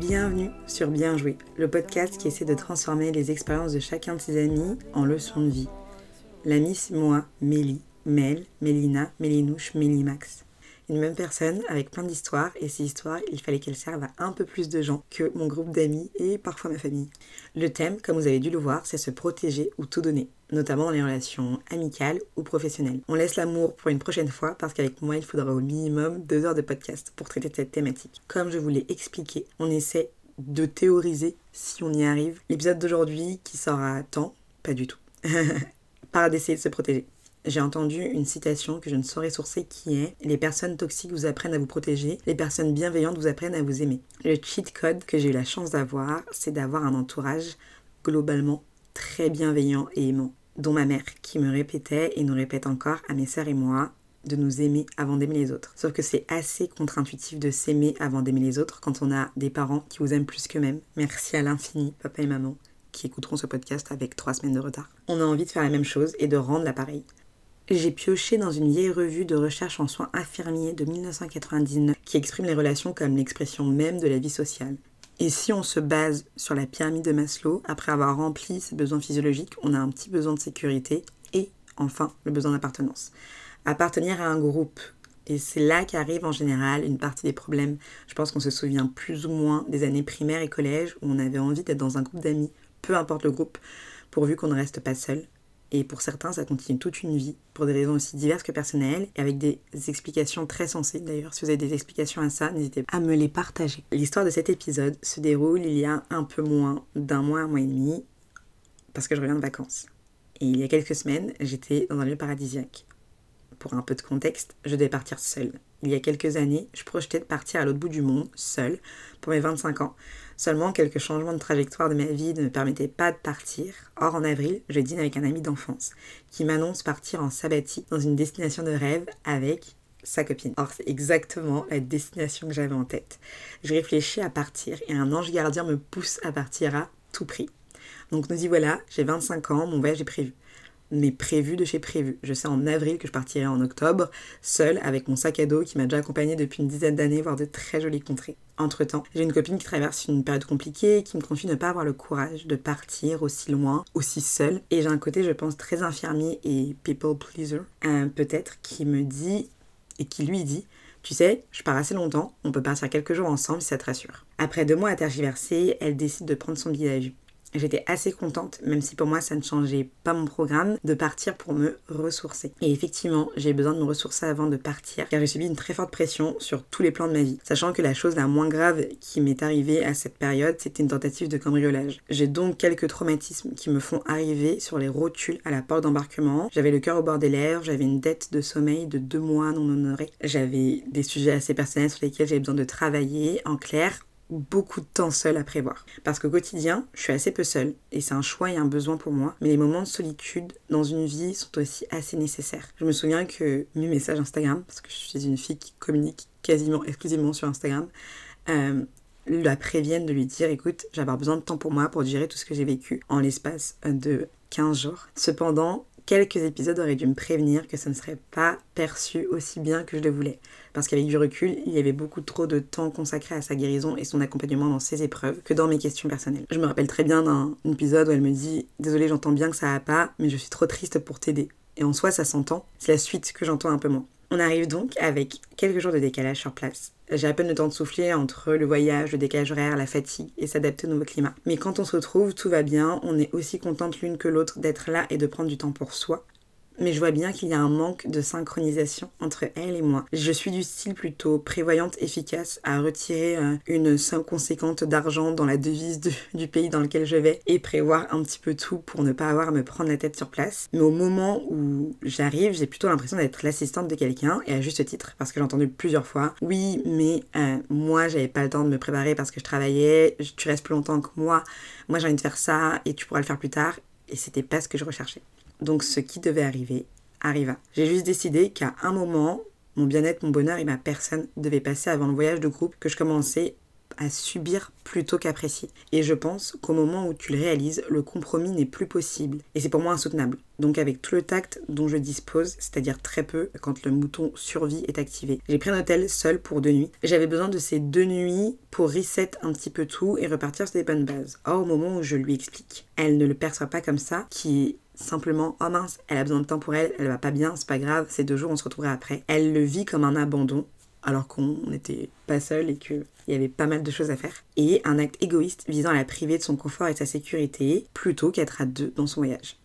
Bienvenue sur Bien Joué, le podcast qui essaie de transformer les expériences de chacun de ses amis en leçons de vie. L'ami, c'est moi, Mélie, Mel, Mélina, Mélinouche, Mélimax. Une même personne avec plein d'histoires, et ces histoires, il fallait qu'elles servent à un peu plus de gens que mon groupe d'amis et parfois ma famille. Le thème, comme vous avez dû le voir, c'est se protéger ou tout donner, notamment dans les relations amicales ou professionnelles. On laisse l'amour pour une prochaine fois parce qu'avec moi, il faudra au minimum deux heures de podcast pour traiter cette thématique. Comme je vous l'ai expliqué, on essaie de théoriser si on y arrive. L'épisode d'aujourd'hui qui sort à temps, pas du tout. Par d'essayer de se protéger j'ai entendu une citation que je ne saurais sourcer qui est Les personnes toxiques vous apprennent à vous protéger, les personnes bienveillantes vous apprennent à vous aimer. Le cheat code que j'ai eu la chance d'avoir, c'est d'avoir un entourage globalement très bienveillant et aimant, dont ma mère qui me répétait et nous répète encore à mes sœurs et moi de nous aimer avant d'aimer les autres. Sauf que c'est assez contre-intuitif de s'aimer avant d'aimer les autres quand on a des parents qui vous aiment plus qu'eux-mêmes. Merci à l'infini, papa et maman, qui écouteront ce podcast avec trois semaines de retard. On a envie de faire la même chose et de rendre l'appareil. J'ai pioché dans une vieille revue de recherche en soins infirmiers de 1999 qui exprime les relations comme l'expression même de la vie sociale. Et si on se base sur la pyramide de Maslow, après avoir rempli ses besoins physiologiques, on a un petit besoin de sécurité et enfin le besoin d'appartenance. Appartenir à un groupe. Et c'est là qu'arrive en général une partie des problèmes. Je pense qu'on se souvient plus ou moins des années primaires et collège où on avait envie d'être dans un groupe d'amis, peu importe le groupe, pourvu qu'on ne reste pas seul. Et pour certains, ça continue toute une vie, pour des raisons aussi diverses que personnelles, et avec des explications très sensées. D'ailleurs, si vous avez des explications à ça, n'hésitez pas à me les partager. L'histoire de cet épisode se déroule il y a un peu moins d'un mois, un mois et demi, parce que je reviens de vacances. Et il y a quelques semaines, j'étais dans un lieu paradisiaque. Pour un peu de contexte, je devais partir seule. Il y a quelques années, je projetais de partir à l'autre bout du monde, seule, pour mes 25 ans. Seulement, quelques changements de trajectoire de ma vie ne me permettaient pas de partir. Or, en avril, je dîne avec un ami d'enfance qui m'annonce partir en sabbatique dans une destination de rêve avec sa copine. Or, c'est exactement la destination que j'avais en tête. Je réfléchis à partir et un ange gardien me pousse à partir à tout prix. Donc nous y voilà, j'ai 25 ans, mon voyage est prévu mais prévu de chez prévu. Je sais en avril que je partirai en octobre, seule, avec mon sac à dos qui m'a déjà accompagné depuis une dizaine d'années, voire de très jolies contrées. Entre-temps, j'ai une copine qui traverse une période compliquée, qui me confie ne pas avoir le courage de partir aussi loin, aussi seule. Et j'ai un côté, je pense, très infirmier et people pleaser, peut-être, qui me dit, et qui lui dit, tu sais, je pars assez longtemps, on peut partir quelques jours ensemble si ça te rassure. Après deux mois à tergiverser, elle décide de prendre son billet j'étais assez contente, même si pour moi ça ne changeait pas mon programme, de partir pour me ressourcer. Et effectivement, j'ai besoin de me ressourcer avant de partir, car j'ai subi une très forte pression sur tous les plans de ma vie. Sachant que la chose la moins grave qui m'est arrivée à cette période, c'était une tentative de cambriolage. J'ai donc quelques traumatismes qui me font arriver sur les rotules à la porte d'embarquement. J'avais le cœur au bord des lèvres, j'avais une dette de sommeil de deux mois non honorée. J'avais des sujets assez personnels sur lesquels j'avais besoin de travailler. En clair, beaucoup de temps seul à prévoir. Parce qu'au quotidien, je suis assez peu seule, et c'est un choix et un besoin pour moi, mais les moments de solitude dans une vie sont aussi assez nécessaires. Je me souviens que mes messages Instagram, parce que je suis une fille qui communique quasiment exclusivement sur Instagram, euh, la préviennent de lui dire écoute, j'avais besoin de temps pour moi pour gérer tout ce que j'ai vécu en l'espace de 15 jours. Cependant, quelques épisodes auraient dû me prévenir que ça ne serait pas perçu aussi bien que je le voulais. Parce qu'avec du recul, il y avait beaucoup trop de temps consacré à sa guérison et son accompagnement dans ses épreuves que dans mes questions personnelles. Je me rappelle très bien d'un épisode où elle me dit Désolée, j'entends bien que ça va pas, mais je suis trop triste pour t'aider. Et en soi, ça s'entend. C'est la suite que j'entends un peu moins. On arrive donc avec quelques jours de décalage sur place. J'ai à peine le temps de souffler entre le voyage, le décalage horaire, la fatigue et s'adapter au nouveau climat. Mais quand on se retrouve, tout va bien, on est aussi contente l'une que l'autre d'être là et de prendre du temps pour soi mais je vois bien qu'il y a un manque de synchronisation entre elle et moi. Je suis du style plutôt prévoyante, efficace, à retirer euh, une somme conséquente d'argent dans la devise du pays dans lequel je vais et prévoir un petit peu tout pour ne pas avoir à me prendre la tête sur place. Mais au moment où j'arrive, j'ai plutôt l'impression d'être l'assistante de quelqu'un et à juste titre, parce que j'ai entendu plusieurs fois, oui, mais euh, moi j'avais pas le temps de me préparer parce que je travaillais, tu restes plus longtemps que moi, moi j'ai envie de faire ça et tu pourras le faire plus tard. Et c'était pas ce que je recherchais. Donc ce qui devait arriver arriva. J'ai juste décidé qu'à un moment, mon bien-être, mon bonheur et ma personne devaient passer avant le voyage de groupe que je commençais à subir plutôt qu'apprécier. Et je pense qu'au moment où tu le réalises, le compromis n'est plus possible. Et c'est pour moi insoutenable. Donc avec tout le tact dont je dispose, c'est-à-dire très peu quand le mouton survie est activé, j'ai pris un hôtel seul pour deux nuits. J'avais besoin de ces deux nuits pour reset un petit peu tout et repartir sur des bonnes bases. Or au moment où je lui explique, elle ne le perçoit pas comme ça, qui simplement oh mince, elle a besoin de temps pour elle, elle va pas bien, c'est pas grave, ces deux jours on se retrouvera après. Elle le vit comme un abandon alors qu'on n'était pas seul et qu'il y avait pas mal de choses à faire. Et un acte égoïste visant à la priver de son confort et sa sécurité plutôt qu'être à deux dans son voyage.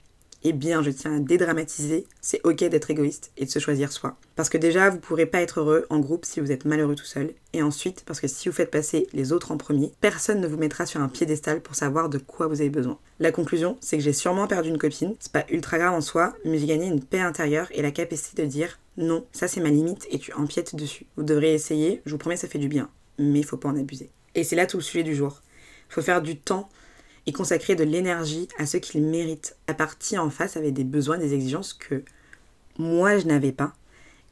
Eh bien, je tiens à dédramatiser, c'est ok d'être égoïste et de se choisir soi. Parce que déjà, vous pourrez pas être heureux en groupe si vous êtes malheureux tout seul. Et ensuite, parce que si vous faites passer les autres en premier, personne ne vous mettra sur un piédestal pour savoir de quoi vous avez besoin. La conclusion, c'est que j'ai sûrement perdu une copine. C'est pas ultra grave en soi, mais j'ai gagné une paix intérieure et la capacité de dire non, ça c'est ma limite et tu empiètes dessus. Vous devrez essayer, je vous promets, ça fait du bien. Mais il faut pas en abuser. Et c'est là tout le sujet du jour. Il faut faire du temps et consacrer de l'énergie à ce qu'il mérite. La partie en face avait des besoins, des exigences que moi je n'avais pas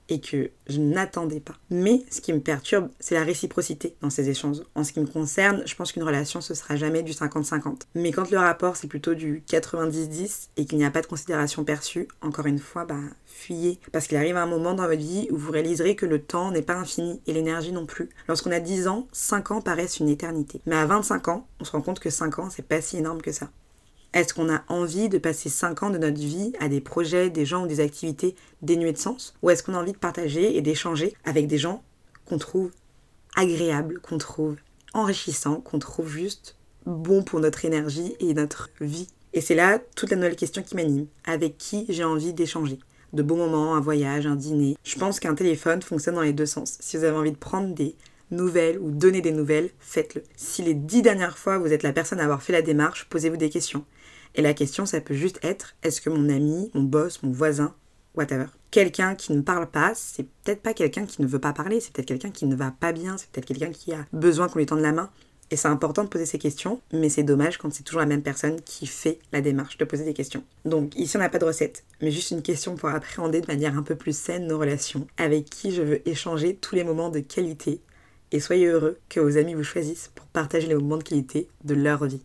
et que je n'attendais pas. Mais ce qui me perturbe, c'est la réciprocité dans ces échanges. En ce qui me concerne, je pense qu'une relation, ce sera jamais du 50-50. Mais quand le rapport, c'est plutôt du 90-10 et qu'il n'y a pas de considération perçue, encore une fois, bah, fuyez. Parce qu'il arrive un moment dans votre vie où vous réaliserez que le temps n'est pas infini et l'énergie non plus. Lorsqu'on a 10 ans, 5 ans paraissent une éternité. Mais à 25 ans, on se rend compte que 5 ans, c'est pas si énorme que ça. Est-ce qu'on a envie de passer 5 ans de notre vie à des projets, des gens ou des activités dénuées de sens? Ou est-ce qu'on a envie de partager et d'échanger avec des gens qu'on trouve agréables, qu'on trouve enrichissants, qu'on trouve juste bons pour notre énergie et notre vie? Et c'est là toute la nouvelle question qui m'anime. Avec qui j'ai envie d'échanger? De beaux moments, un voyage, un dîner? Je pense qu'un téléphone fonctionne dans les deux sens. Si vous avez envie de prendre des nouvelles ou donner des nouvelles, faites-le. Si les dix dernières fois vous êtes la personne à avoir fait la démarche, posez-vous des questions. Et la question, ça peut juste être est-ce que mon ami, mon boss, mon voisin, whatever, quelqu'un qui ne parle pas, c'est peut-être pas quelqu'un qui ne veut pas parler, c'est peut-être quelqu'un qui ne va pas bien, c'est peut-être quelqu'un qui a besoin qu'on lui tende la main. Et c'est important de poser ces questions, mais c'est dommage quand c'est toujours la même personne qui fait la démarche de poser des questions. Donc ici on n'a pas de recette, mais juste une question pour appréhender de manière un peu plus saine nos relations, avec qui je veux échanger tous les moments de qualité. Et soyez heureux que vos amis vous choisissent pour partager les moments de qualité de leur vie.